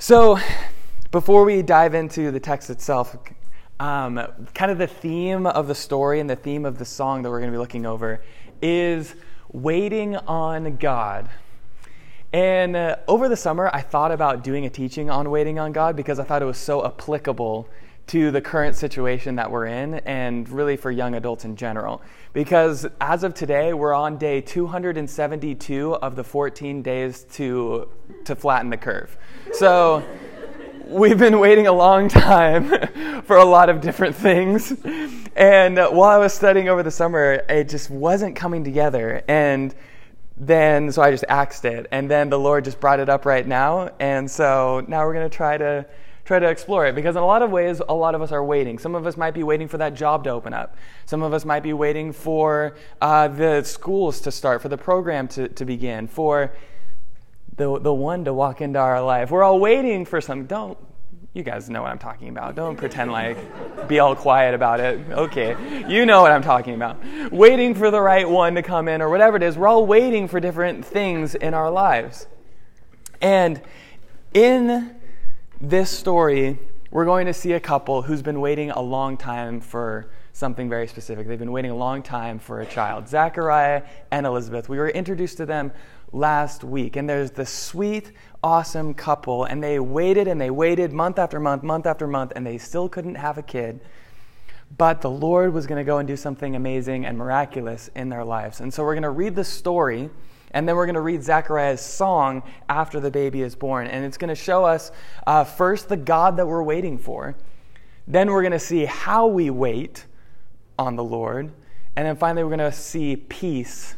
So, before we dive into the text itself, um, kind of the theme of the story and the theme of the song that we're going to be looking over is waiting on God. And uh, over the summer, I thought about doing a teaching on waiting on God because I thought it was so applicable to the current situation that we're in and really for young adults in general. Because as of today, we're on day 272 of the 14 days to, to flatten the curve. So we've been waiting a long time for a lot of different things. And while I was studying over the summer, it just wasn't coming together. And then, so I just axed it. And then the Lord just brought it up right now. And so now we're going to try to try to explore it because in a lot of ways a lot of us are waiting. Some of us might be waiting for that job to open up. Some of us might be waiting for uh, the schools to start for the program to, to begin for the, the one to walk into our life. We're all waiting for some don't you guys know what i'm talking about. Don't pretend like be all quiet about it. Okay you know what i'm talking about. Waiting for the right one to come in or whatever it is. We're all waiting for different things in our lives. And in this story, we're going to see a couple who's been waiting a long time for something very specific. They've been waiting a long time for a child. Zechariah and Elizabeth. We were introduced to them last week, and there's this sweet, awesome couple, and they waited and they waited month after month, month after month, and they still couldn't have a kid. But the Lord was going to go and do something amazing and miraculous in their lives. And so we're going to read the story and then we're going to read Zechariah's song after the baby is born. And it's going to show us uh, first the God that we're waiting for. Then we're going to see how we wait on the Lord. And then finally, we're going to see peace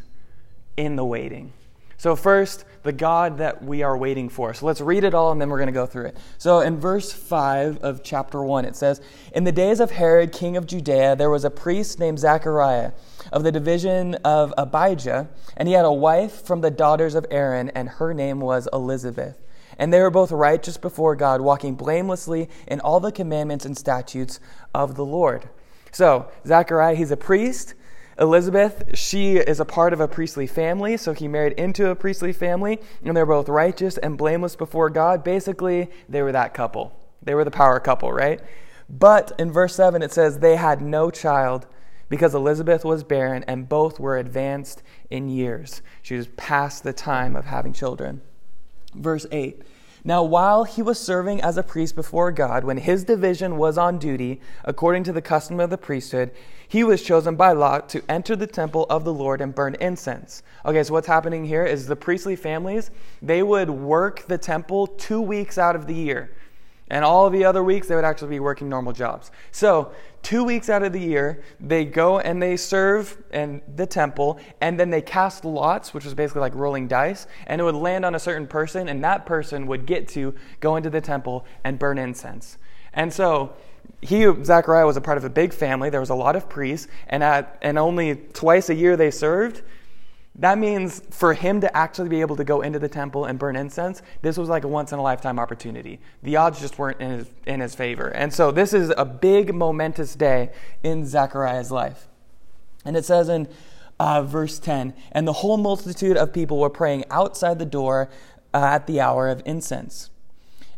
in the waiting. So, first, the God that we are waiting for. So, let's read it all and then we're going to go through it. So, in verse 5 of chapter 1, it says In the days of Herod, king of Judea, there was a priest named Zechariah of the division of Abijah, and he had a wife from the daughters of Aaron, and her name was Elizabeth. And they were both righteous before God, walking blamelessly in all the commandments and statutes of the Lord. So, Zechariah, he's a priest. Elizabeth, she is a part of a priestly family, so he married into a priestly family, and they're both righteous and blameless before God. Basically, they were that couple. They were the power couple, right? But in verse 7, it says, They had no child because Elizabeth was barren, and both were advanced in years. She was past the time of having children. Verse 8. Now, while he was serving as a priest before God, when his division was on duty, according to the custom of the priesthood, he was chosen by lot to enter the temple of the Lord and burn incense. Okay, so what's happening here is the priestly families, they would work the temple two weeks out of the year. And all the other weeks, they would actually be working normal jobs. So, two weeks out of the year, they go and they serve in the temple, and then they cast lots, which was basically like rolling dice, and it would land on a certain person, and that person would get to go into the temple and burn incense. And so, he, Zechariah, was a part of a big family. There was a lot of priests, and, at, and only twice a year they served. That means for him to actually be able to go into the temple and burn incense, this was like a once in a lifetime opportunity. The odds just weren't in his, in his favor. And so this is a big, momentous day in Zechariah's life. And it says in uh, verse 10 And the whole multitude of people were praying outside the door uh, at the hour of incense.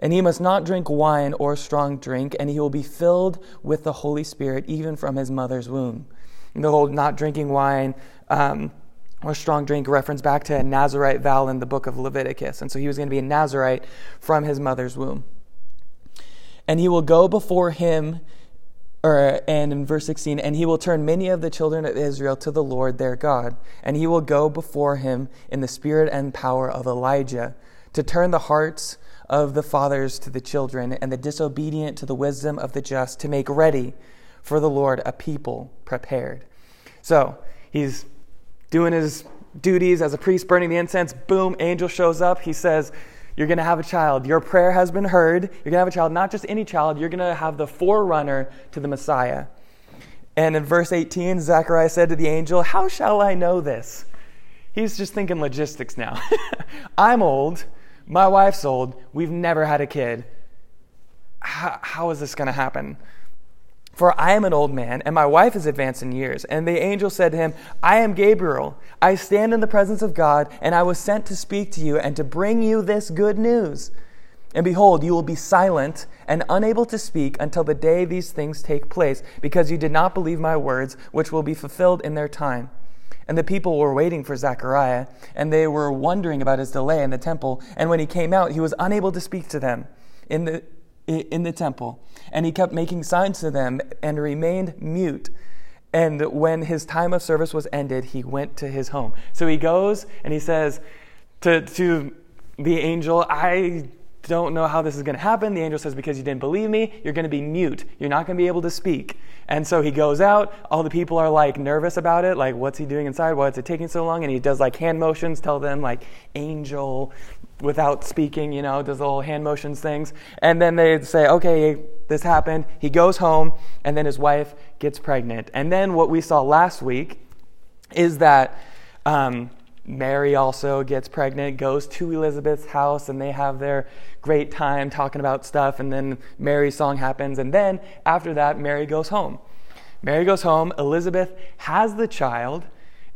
And he must not drink wine or strong drink, and he will be filled with the Holy Spirit even from his mother's womb. And the whole not drinking wine, um, or strong drink reference back to a Nazarite vow in the book of Leviticus. And so he was going to be a Nazarite from his mother's womb. And he will go before him, or, and in verse 16, and he will turn many of the children of Israel to the Lord their God. And he will go before him in the spirit and power of Elijah to turn the hearts of the fathers to the children and the disobedient to the wisdom of the just to make ready for the Lord a people prepared. So he's doing his duties as a priest, burning the incense. Boom, angel shows up. He says, You're going to have a child. Your prayer has been heard. You're going to have a child, not just any child, you're going to have the forerunner to the Messiah. And in verse 18, Zechariah said to the angel, How shall I know this? He's just thinking logistics now. I'm old. My wife's old. We've never had a kid. how, how is this going to happen? For I am an old man, and my wife is advanced in years. And the angel said to him, I am Gabriel. I stand in the presence of God, and I was sent to speak to you and to bring you this good news. And behold, you will be silent and unable to speak until the day these things take place, because you did not believe my words, which will be fulfilled in their time. And the people were waiting for Zechariah, and they were wondering about his delay in the temple. And when he came out, he was unable to speak to them. In the in the temple. And he kept making signs to them and remained mute. And when his time of service was ended, he went to his home. So he goes and he says to, to the angel, I don't know how this is going to happen. The angel says, Because you didn't believe me, you're going to be mute. You're not going to be able to speak. And so he goes out. All the people are like nervous about it. Like, what's he doing inside? Why is it taking so long? And he does like hand motions, tell them, like, angel, without speaking, you know, does the little hand motions things. And then they say, okay, this happened. He goes home, and then his wife gets pregnant. And then what we saw last week is that um, Mary also gets pregnant, goes to Elizabeth's house, and they have their great time talking about stuff. And then Mary's song happens. And then after that, Mary goes home. Mary goes home. Elizabeth has the child.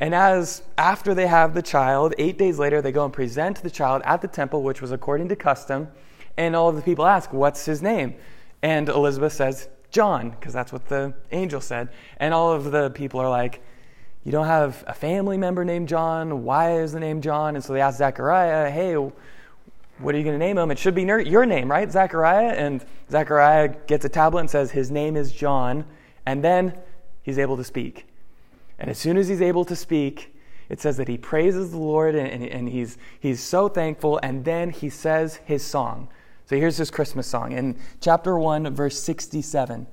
And as after they have the child, eight days later, they go and present the child at the temple, which was according to custom. And all of the people ask, What's his name? And Elizabeth says, John, because that's what the angel said. And all of the people are like, You don't have a family member named John. Why is the name John? And so they ask Zechariah, Hey, what are you going to name him? It should be your name, right? Zechariah. And Zechariah gets a tablet and says, His name is John. And then he's able to speak. And as soon as he's able to speak, it says that he praises the Lord and, and, he's, he's so thankful. And then he says his song. So here's his Christmas song in chapter 1, verse 67.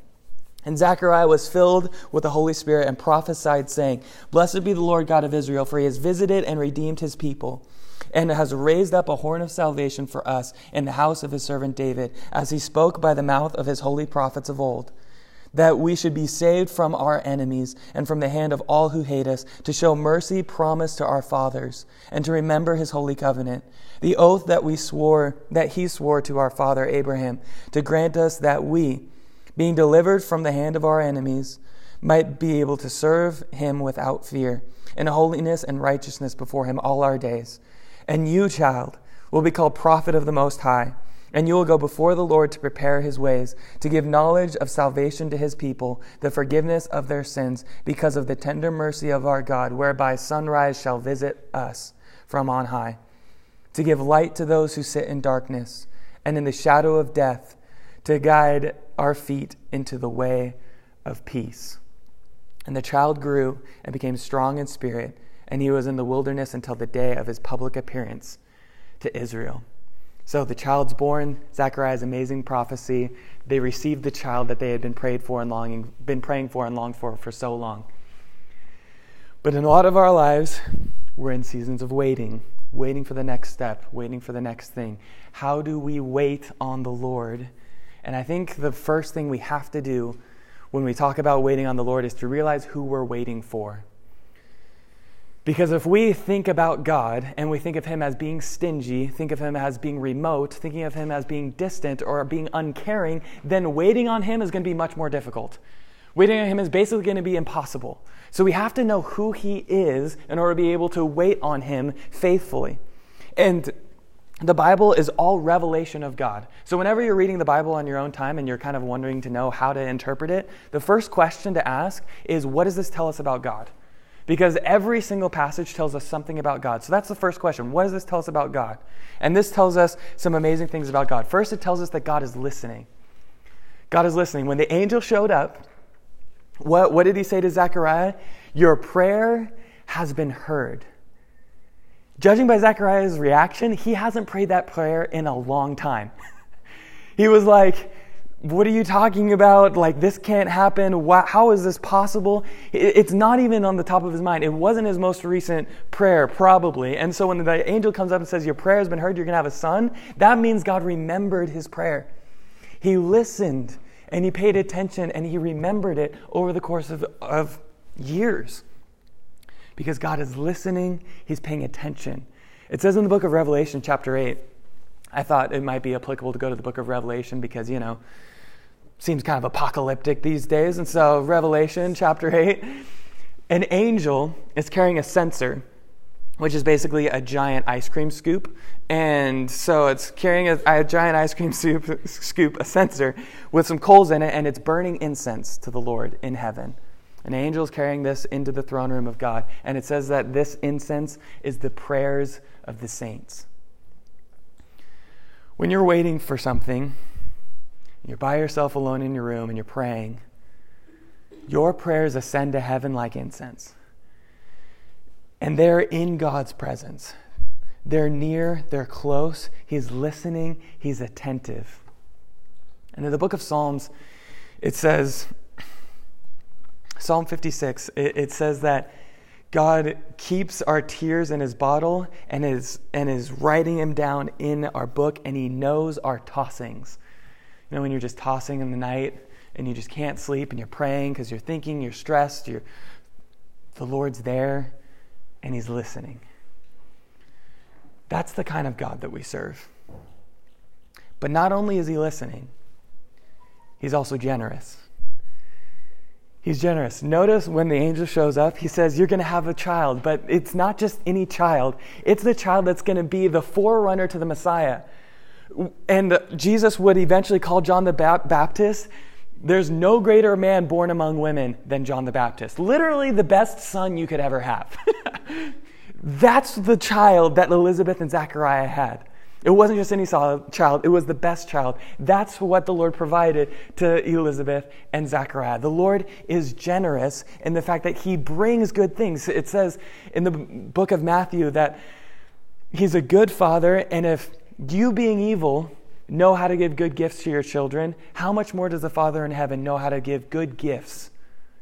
And Zechariah was filled with the Holy Spirit and prophesied, saying, Blessed be the Lord God of Israel, for he has visited and redeemed his people, and has raised up a horn of salvation for us in the house of his servant David, as he spoke by the mouth of his holy prophets of old that we should be saved from our enemies and from the hand of all who hate us, to show mercy promised to our fathers, and to remember his holy covenant, the oath that we swore, that he swore to our father Abraham, to grant us that we, being delivered from the hand of our enemies, might be able to serve him without fear, in holiness and righteousness before him all our days. And you, child, will be called prophet of the Most High and you will go before the Lord to prepare his ways, to give knowledge of salvation to his people, the forgiveness of their sins, because of the tender mercy of our God, whereby sunrise shall visit us from on high, to give light to those who sit in darkness and in the shadow of death, to guide our feet into the way of peace. And the child grew and became strong in spirit, and he was in the wilderness until the day of his public appearance to Israel. So the child's born, Zechariah's amazing prophecy. They received the child that they had been prayed for and longing, been praying for and longed for for so long. But in a lot of our lives, we're in seasons of waiting, waiting for the next step, waiting for the next thing. How do we wait on the Lord? And I think the first thing we have to do when we talk about waiting on the Lord is to realize who we're waiting for. Because if we think about God and we think of Him as being stingy, think of Him as being remote, thinking of Him as being distant or being uncaring, then waiting on Him is going to be much more difficult. Waiting on Him is basically going to be impossible. So we have to know who He is in order to be able to wait on Him faithfully. And the Bible is all revelation of God. So, whenever you're reading the Bible on your own time and you're kind of wondering to know how to interpret it, the first question to ask is what does this tell us about God? Because every single passage tells us something about God. So that's the first question. What does this tell us about God? And this tells us some amazing things about God. First, it tells us that God is listening. God is listening. When the angel showed up, what, what did he say to Zechariah? Your prayer has been heard. Judging by Zechariah's reaction, he hasn't prayed that prayer in a long time. he was like, what are you talking about? Like, this can't happen. how is this possible? it's not even on the top of his mind. It wasn't his most recent prayer, probably. And so when the angel comes up and says, Your prayer has been heard, you're going to have a son, that means God remembered his prayer. He listened and he paid attention and he remembered it over the course of, of years. Because God is listening, he's paying attention. It says in the book of Revelation, chapter 8, I thought it might be applicable to go to the book of Revelation because, you know, seems kind of apocalyptic these days. And so, Revelation chapter 8, an angel is carrying a censer, which is basically a giant ice cream scoop. And so, it's carrying a, a giant ice cream soup, scoop, a censer, with some coals in it, and it's burning incense to the Lord in heaven. An angel is carrying this into the throne room of God. And it says that this incense is the prayers of the saints. When you're waiting for something, you're by yourself alone in your room and you're praying, your prayers ascend to heaven like incense. And they're in God's presence. They're near, they're close. He's listening, He's attentive. And in the book of Psalms, it says, Psalm 56, it, it says that God keeps our tears in his bottle and is, and is writing them down in our book, and he knows our tossings. You know, when you're just tossing in the night and you just can't sleep and you're praying because you're thinking, you're stressed, you're, the Lord's there and He's listening. That's the kind of God that we serve. But not only is He listening, He's also generous. He's generous. Notice when the angel shows up, he says, You're going to have a child, but it's not just any child. It's the child that's going to be the forerunner to the Messiah. And Jesus would eventually call John the Baptist. There's no greater man born among women than John the Baptist. Literally the best son you could ever have. That's the child that Elizabeth and Zechariah had. It wasn't just any child, it was the best child. That's what the Lord provided to Elizabeth and Zechariah. The Lord is generous in the fact that He brings good things. It says in the book of Matthew that He's a good father, and if you being evil know how to give good gifts to your children, how much more does the Father in heaven know how to give good gifts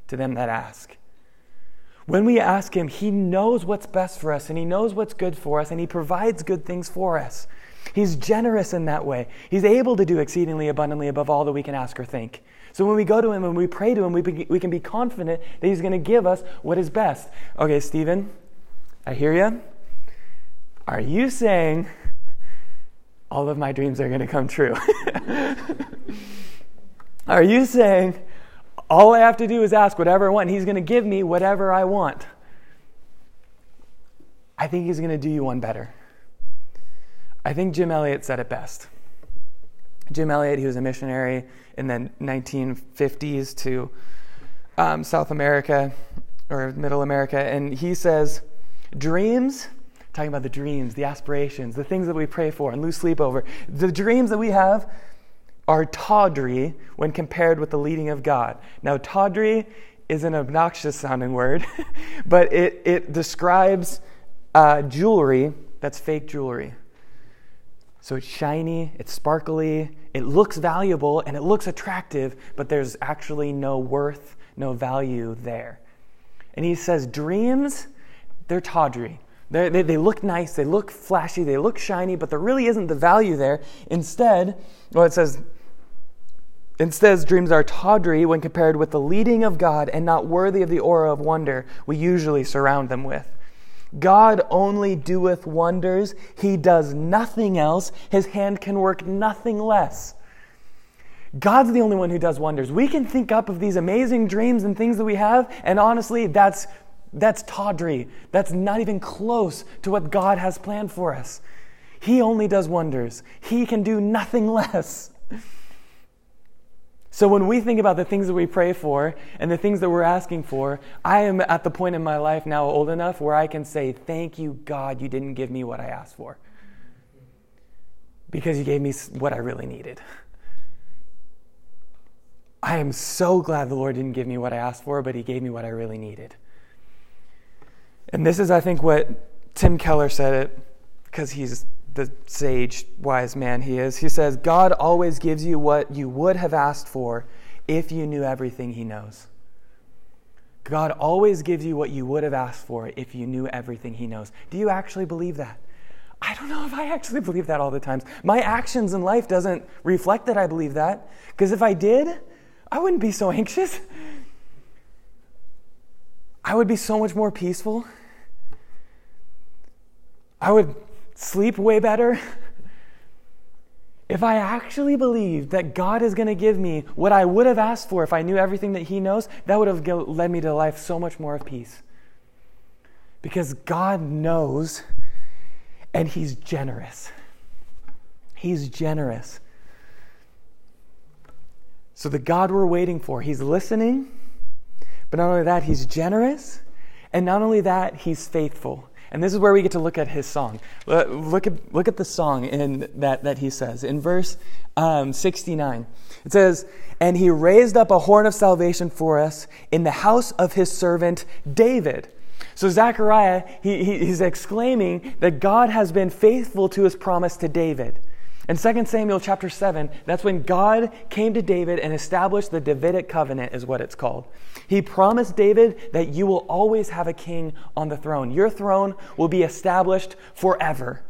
to them that ask? When we ask Him, He knows what's best for us and He knows what's good for us and He provides good things for us. He's generous in that way. He's able to do exceedingly abundantly above all that we can ask or think. So when we go to Him and we pray to Him, we, be, we can be confident that He's going to give us what is best. Okay, Stephen, I hear you. Are you saying all of my dreams are going to come true. are you saying all I have to do is ask whatever I want, He's going to give me whatever I want? I think He's going to do you one better. I think Jim Elliot said it best. Jim Elliot, he was a missionary in the 1950s to um, South America or Middle America, and he says, Dreams talking about the dreams, the aspirations, the things that we pray for and lose sleep over. The dreams that we have are tawdry when compared with the leading of God. Now, tawdry is an obnoxious sounding word, but it, it describes uh, jewelry that's fake jewelry. So it's shiny, it's sparkly, it looks valuable, and it looks attractive, but there's actually no worth, no value there. And he says, dreams, they're tawdry. They, they, they, look nice, they look flashy, they look shiny, but there really isn't the value there. Instead, well, it says, instead, dreams are tawdry when compared with the leading of God and not worthy of the aura of wonder we usually surround them with. God only doeth wonders, He does nothing else, His hand can work nothing less. God's the only one who does wonders. We can think up of these amazing dreams and things that we have, and honestly, that's that's tawdry. That's not even close to what God has planned for us. He only does wonders, He can do nothing less. So when we think about the things that we pray for and the things that we're asking for, I am at the point in my life now old enough where I can say, Thank you, God, you didn't give me what I asked for. Because you gave me what I really needed. I am so glad the Lord didn't give me what I asked for, but He gave me what I really needed. And this is, I think, what Tim Keller said it because he's the sage, wise man he is. He says, God always gives you what you would have asked for if you knew everything he knows. God always gives you what you would have asked for if you knew everything he knows. Do you actually believe that? I don't know if I actually believe that all the times. My actions in life doesn't reflect that I believe that. Because if I did, I wouldn't be so anxious. I would be so much more peaceful. I would sleep way better. If I actually believed that God is going to give me what I would have asked for if I knew everything that He knows, that would have led me to life so much more of peace. Because God knows and He's generous. He's generous. So, the God we're waiting for, He's listening, but not only that, He's generous, and not only that, He's faithful. And this is where we get to look at his song. Look at, look at the song in that, that he says. In verse um, 69, it says, And he raised up a horn of salvation for us in the house of his servant David. So Zechariah, he, he, he's exclaiming that God has been faithful to his promise to David. In 2 Samuel chapter 7, that's when God came to David and established the Davidic covenant, is what it's called. He promised David that you will always have a king on the throne. Your throne will be established forever.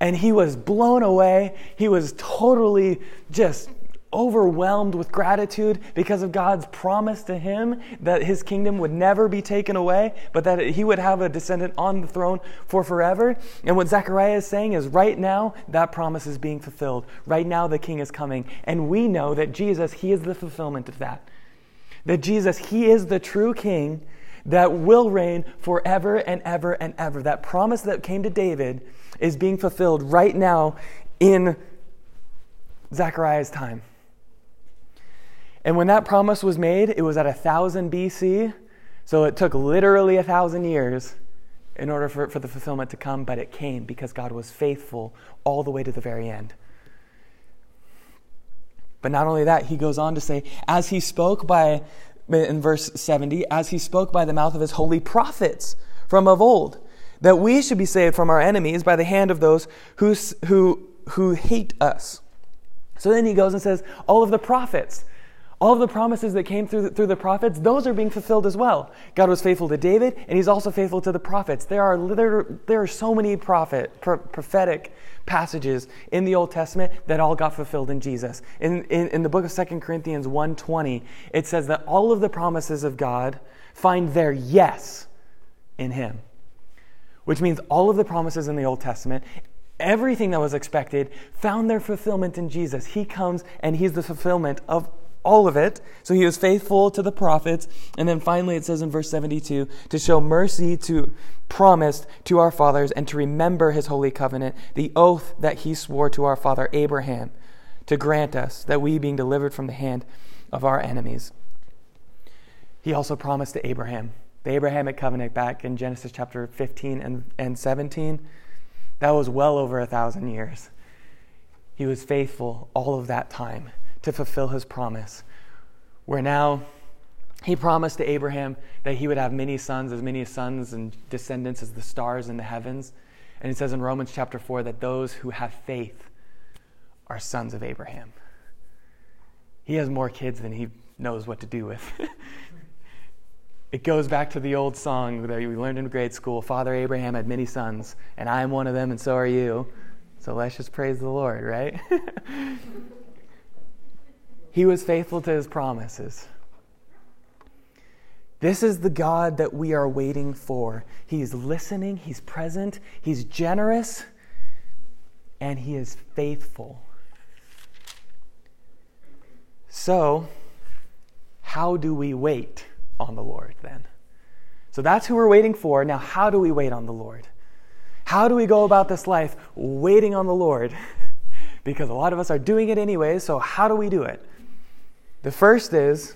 And he was blown away. He was totally just overwhelmed with gratitude because of God's promise to him that his kingdom would never be taken away, but that he would have a descendant on the throne for forever. And what Zechariah is saying is right now, that promise is being fulfilled. Right now, the king is coming. And we know that Jesus, he is the fulfillment of that. That Jesus, he is the true king that will reign forever and ever and ever. That promise that came to David is being fulfilled right now in Zechariah's time. And when that promise was made, it was at 1000 BC. So it took literally a thousand years in order for, for the fulfillment to come, but it came because God was faithful all the way to the very end. But not only that, he goes on to say, as he spoke by, in verse 70, as he spoke by the mouth of his holy prophets from of old, that we should be saved from our enemies by the hand of those who, who, who hate us. So then he goes and says, all of the prophets, all of the promises that came through the, through the prophets, those are being fulfilled as well. God was faithful to David, and he's also faithful to the prophets. There are, there, there are so many prophet, pro, prophetic passages in the Old Testament that all got fulfilled in Jesus. In, in, in the book of 2 Corinthians 1.20, it says that all of the promises of God find their yes in him. Which means all of the promises in the Old Testament everything that was expected found their fulfillment in Jesus. He comes and he's the fulfillment of all of it. So he was faithful to the prophets. And then finally it says in verse 72 to show mercy to promised to our fathers and to remember his holy covenant, the oath that he swore to our father Abraham to grant us that we being delivered from the hand of our enemies. He also promised to Abraham, the Abrahamic covenant back in Genesis chapter 15 and, and 17. That was well over a thousand years. He was faithful all of that time to fulfill his promise. Where now he promised to Abraham that he would have many sons, as many sons and descendants as the stars in the heavens. And it says in Romans chapter 4 that those who have faith are sons of Abraham. He has more kids than he knows what to do with. it goes back to the old song that we learned in grade school Father Abraham had many sons, and I am one of them, and so are you. So let's just praise the Lord, right? He was faithful to his promises. This is the God that we are waiting for. He is listening, He's present, He's generous, and He is faithful. So, how do we wait on the Lord then? So that's who we're waiting for. Now, how do we wait on the Lord? How do we go about this life waiting on the Lord? because a lot of us are doing it anyway, so how do we do it? The first is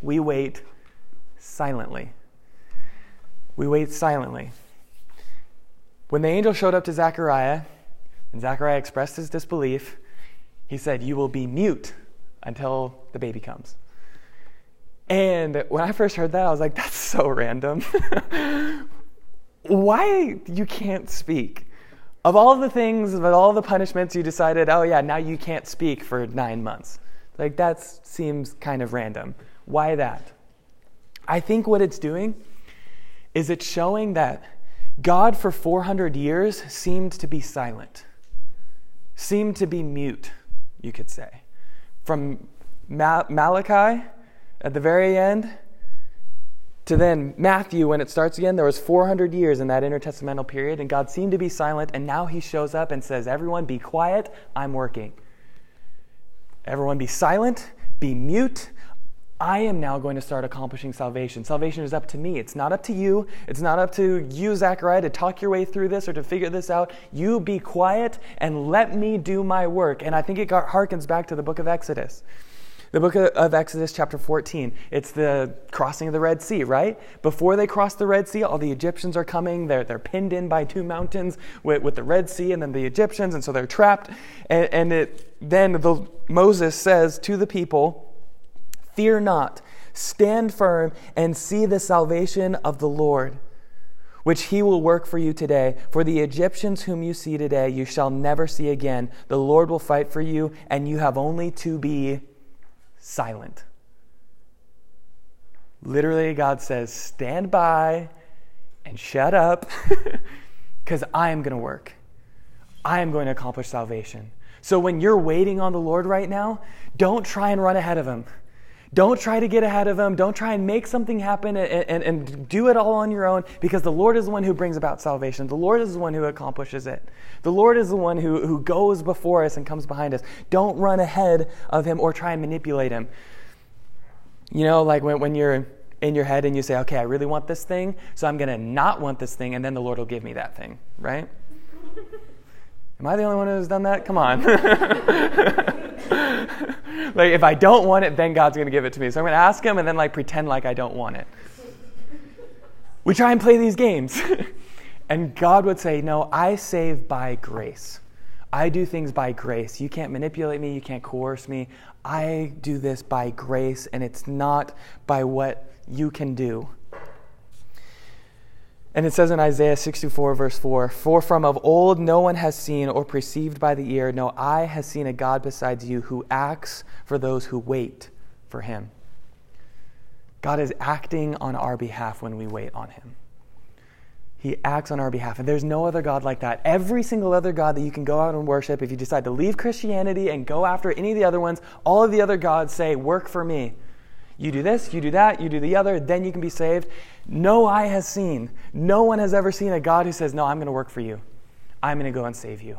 we wait silently. We wait silently. When the angel showed up to Zechariah, and Zechariah expressed his disbelief, he said, You will be mute until the baby comes. And when I first heard that, I was like, That's so random. Why you can't speak? of all the things, of all the punishments, you decided, oh, yeah, now you can't speak for nine months. Like, that seems kind of random. Why that? I think what it's doing is it's showing that God for 400 years seemed to be silent, seemed to be mute, you could say. From Malachi at the very end to then Matthew when it starts again, there was 400 years in that intertestamental period, and God seemed to be silent, and now he shows up and says, Everyone be quiet, I'm working. Everyone be silent, be mute. I am now going to start accomplishing salvation. Salvation is up to me. It's not up to you. It's not up to you, Zechariah, to talk your way through this or to figure this out. You be quiet and let me do my work. And I think it harkens back to the book of Exodus. The book of Exodus, chapter 14, it's the crossing of the Red Sea, right? Before they cross the Red Sea, all the Egyptians are coming. They're, they're pinned in by two mountains with, with the Red Sea and then the Egyptians, and so they're trapped. And, and it, then the, Moses says to the people, Fear not, stand firm, and see the salvation of the Lord which he will work for you today. For the Egyptians whom you see today, you shall never see again. The Lord will fight for you, and you have only to be silent. Literally, God says, stand by and shut up because I am going to work. I am going to accomplish salvation. So when you're waiting on the Lord right now, don't try and run ahead of Him. Don't try to get ahead of Him. Don't try and make something happen and, and, and, do it all on your own because the Lord is the one who brings about salvation. The Lord is the one who accomplishes it. The Lord is the one who, who goes before us and comes behind us. Don't run ahead of Him or try and manipulate Him. You know, like when, when you're in your head and you say, okay, I really want this thing, so I'm going to not want this thing, and then the Lord will give me that thing, right? Am I the only one who's done that? Come on. like, if I don't want it, then God's going to give it to me. So I'm going to ask Him and then, like, pretend like I don't want it. We try and play these games. and God would say, No, I save by grace. I do things by grace. You can't manipulate me. You can't coerce me. I do this by grace, and it's not by what you can do. And it says in Isaiah 64, verse 4 For from of old no one has seen or perceived by the ear, no eye has seen a God besides you who acts for those who wait for him. God is acting on our behalf when we wait on him. He acts on our behalf. And there's no other God like that. Every single other God that you can go out and worship, if you decide to leave Christianity and go after any of the other ones, all of the other gods say, Work for me. You do this, you do that, you do the other, then you can be saved. No eye has seen. No one has ever seen a God who says, No, I'm going to work for you. I'm going to go and save you.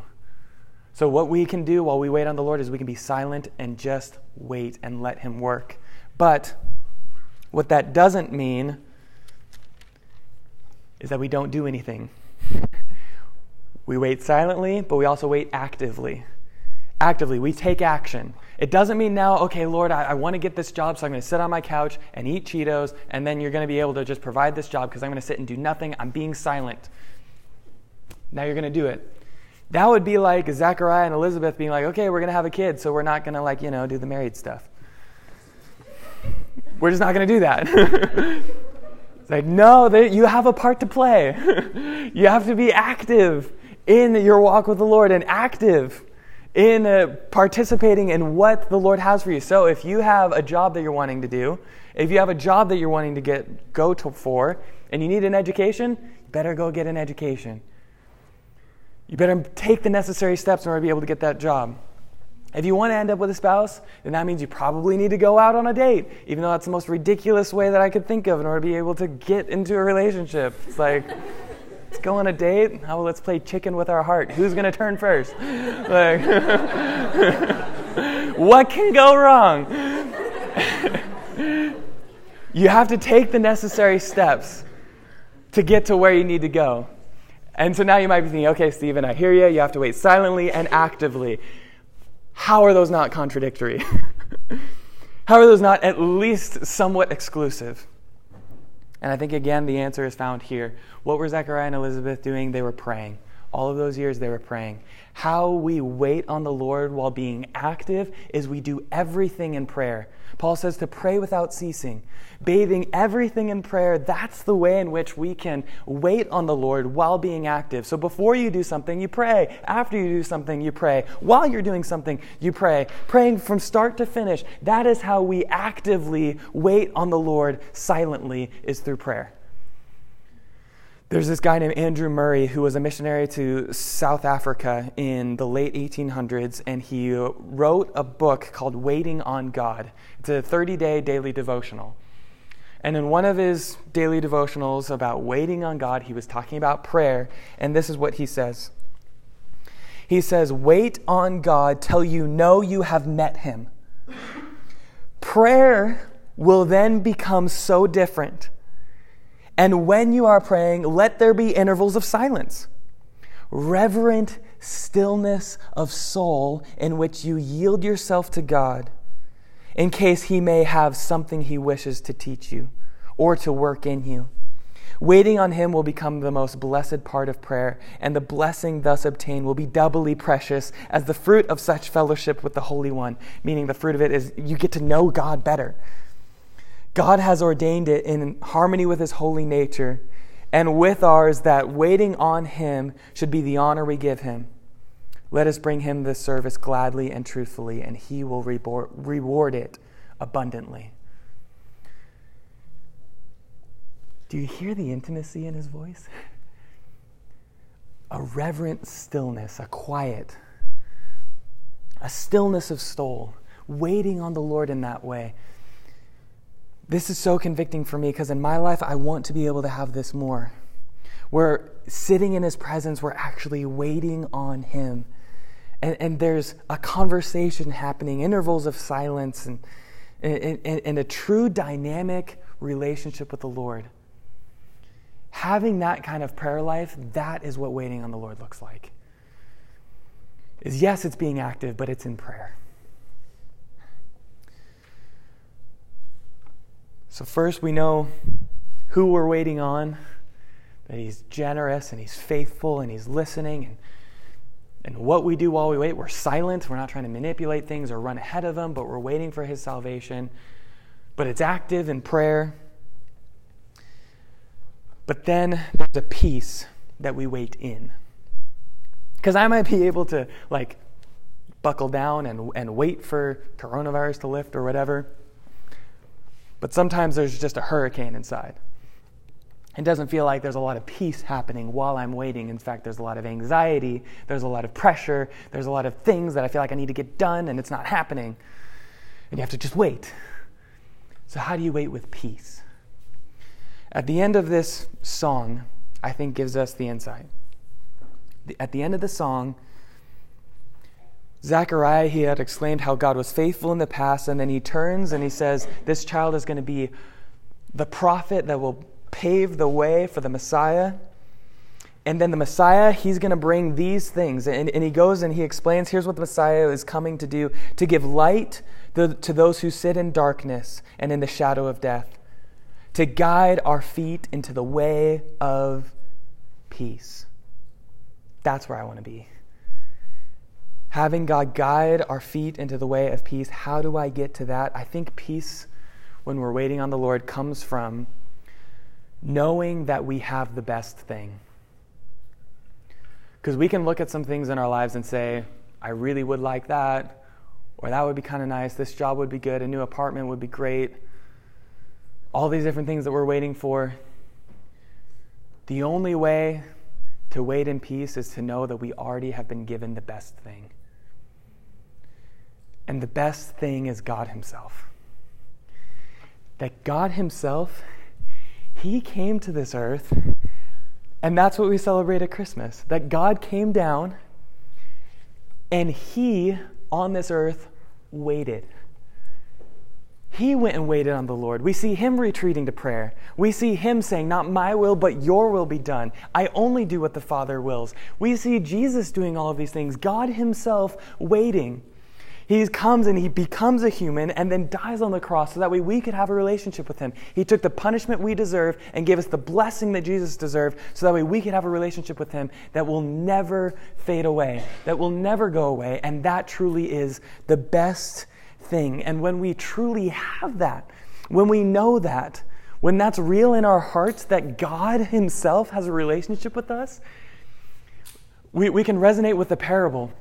So, what we can do while we wait on the Lord is we can be silent and just wait and let Him work. But what that doesn't mean is that we don't do anything. we wait silently, but we also wait actively. Actively, we take action. It doesn't mean now, okay, Lord, I, I want to get this job, so I'm going to sit on my couch and eat Cheetos, and then you're going to be able to just provide this job because I'm going to sit and do nothing. I'm being silent. Now you're going to do it. That would be like Zechariah and Elizabeth being like, okay, we're going to have a kid, so we're not going to, like, you know, do the married stuff. We're just not going to do that. it's like, no, they, you have a part to play. you have to be active in your walk with the Lord and active in uh, participating in what the Lord has for you. So if you have a job that you're wanting to do, if you have a job that you're wanting to get go to for, and you need an education, you better go get an education. You better take the necessary steps in order to be able to get that job. If you want to end up with a spouse, then that means you probably need to go out on a date, even though that's the most ridiculous way that I could think of in order to be able to get into a relationship. It's like let's go on a date. About let's play chicken with our heart? Who's going to turn first? Like, what can go wrong? you have to take the necessary steps to get to where you need to go. And so now you might be thinking, okay, Stephen, I hear you. You have to wait silently and actively. How are those not contradictory? How are those not at least somewhat exclusive? And I think, again, the answer is found here. What were Zechariah and Elizabeth doing? They were praying. all of those years they were praying. How we wait on the Lord while being active is we do everything in prayer. Paul says to pray without ceasing, bathing everything in prayer. That's the way in which we can wait on the Lord while being active. So before you do something, you pray. After you do something, you pray. While you're doing something, you pray. Praying from start to finish. That is how we actively wait on the Lord silently, is through prayer. There's this guy named Andrew Murray who was a missionary to South Africa in the late 1800s, and he wrote a book called Waiting on God. It's a 30 day daily devotional. And in one of his daily devotionals about waiting on God, he was talking about prayer, and this is what he says. He says, Wait on God till you know you have met him. Prayer will then become so different and when you are praying, let there be intervals of silence, reverent stillness of soul in which you yield yourself to God in case He may have something He wishes to teach you or to work in you. Waiting on Him will become the most blessed part of prayer, and the blessing thus obtained will be doubly precious as the fruit of such fellowship with the Holy One, meaning the fruit of it is you get to know God better. God has ordained it in harmony with his holy nature and with ours that waiting on him should be the honor we give him. Let us bring him this service gladly and truthfully, and he will reward it abundantly. Do you hear the intimacy in his voice? A reverent stillness, a quiet, a stillness of soul, waiting on the Lord in that way. This is so convicting for me because in my life, I want to be able to have this more. We're sitting in His presence, we're actually waiting on Him. And, and there's a conversation happening, intervals of silence, and, and, and a true dynamic relationship with the Lord. Having that kind of prayer life, that is what waiting on the Lord looks like. Is yes, it's being active, but it's in prayer. So, first, we know who we're waiting on, that He's generous and He's faithful and He's listening. And, and what we do while we wait, we're silent. We're not trying to manipulate things or run ahead of Him, but we're waiting for His salvation. But it's active in prayer. But then there's a peace that we wait in. Because I might be able to, like, buckle down and, and wait for coronavirus to lift or whatever. But sometimes there's just a hurricane inside. It doesn't feel like there's a lot of peace happening while I'm waiting. In fact, there's a lot of anxiety, there's a lot of pressure, there's a lot of things that I feel like I need to get done and it's not happening. And you have to just wait. So, how do you wait with peace? At the end of this song, I think gives us the insight. At the end of the song, Zechariah, he had exclaimed how God was faithful in the past, and then he turns and he says, This child is going to be the prophet that will pave the way for the Messiah. And then the Messiah, he's going to bring these things. And, and he goes and he explains here's what the Messiah is coming to do to give light to, to those who sit in darkness and in the shadow of death, to guide our feet into the way of peace. That's where I want to be having God guide our feet into the way of peace. How do I get to that? I think peace, when we're waiting on the Lord, comes from knowing that we have the best thing. Because we can look at some things in our lives and say, I really would like that, or that would be kind of nice, this job would be good, a new apartment would be great, all these different things that we're waiting for. The only way to wait in peace is to know that we already have been given the best thing. And the best thing is God Himself. That God Himself, He came to this earth, and that's what we celebrate at Christmas. That God came down, and He, on this earth, waited. He went and waited on the Lord. We see him retreating to prayer. We see him saying, Not my will, but your will be done. I only do what the Father wills. We see Jesus doing all of these things, God himself waiting. He comes and he becomes a human and then dies on the cross so that way we could have a relationship with him. He took the punishment we deserve and gave us the blessing that Jesus deserved so that way we could have a relationship with him that will never fade away, that will never go away. And that truly is the best thing. And when we truly have that, when we know that, when that's real in our hearts that God Himself has a relationship with us, we, we can resonate with the parable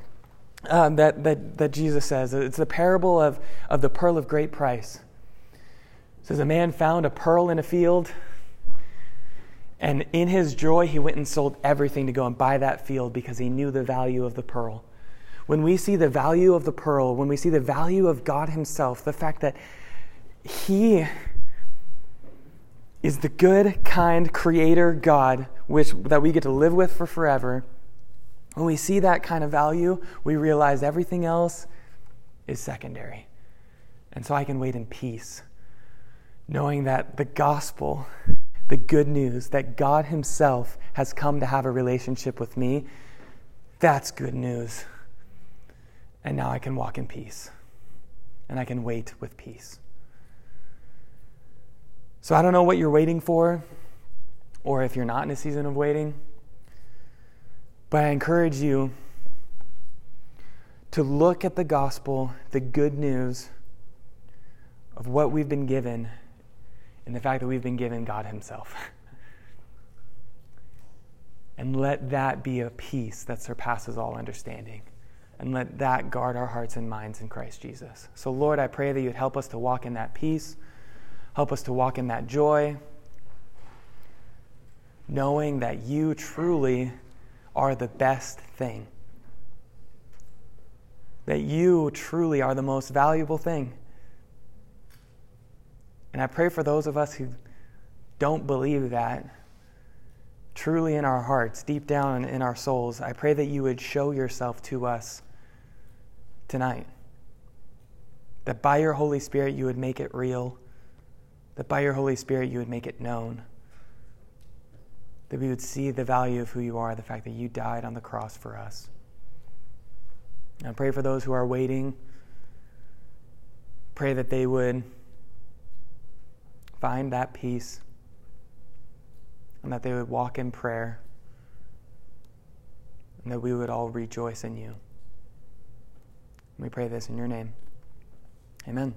um, that, that, that Jesus says. It's the parable of, of the pearl of great price. It says, A man found a pearl in a field, and in his joy, he went and sold everything to go and buy that field because he knew the value of the pearl. When we see the value of the pearl, when we see the value of God Himself, the fact that He is the good, kind creator God which, that we get to live with for forever, when we see that kind of value, we realize everything else is secondary. And so I can wait in peace, knowing that the gospel, the good news that God Himself has come to have a relationship with me, that's good news. And now I can walk in peace. And I can wait with peace. So I don't know what you're waiting for, or if you're not in a season of waiting, but I encourage you to look at the gospel, the good news of what we've been given, and the fact that we've been given God Himself. and let that be a peace that surpasses all understanding and let that guard our hearts and minds in Christ Jesus. So, Lord, I pray that you'd help us to walk in that peace, help us to walk in that joy, knowing that you truly are the best thing, that you truly are the most valuable thing. And I pray for those of us who don't believe that truly in our hearts, deep down in our souls, I pray that you would show yourself to us tonight. That by your Holy Spirit you would make it real. That by your Holy Spirit you would make it known. That we would see the value of who you are, the fact that you died on the cross for us. And I pray for those who are waiting. Pray that they would find that peace and that they would walk in prayer and that we would all rejoice in you. We pray this in your name. Amen.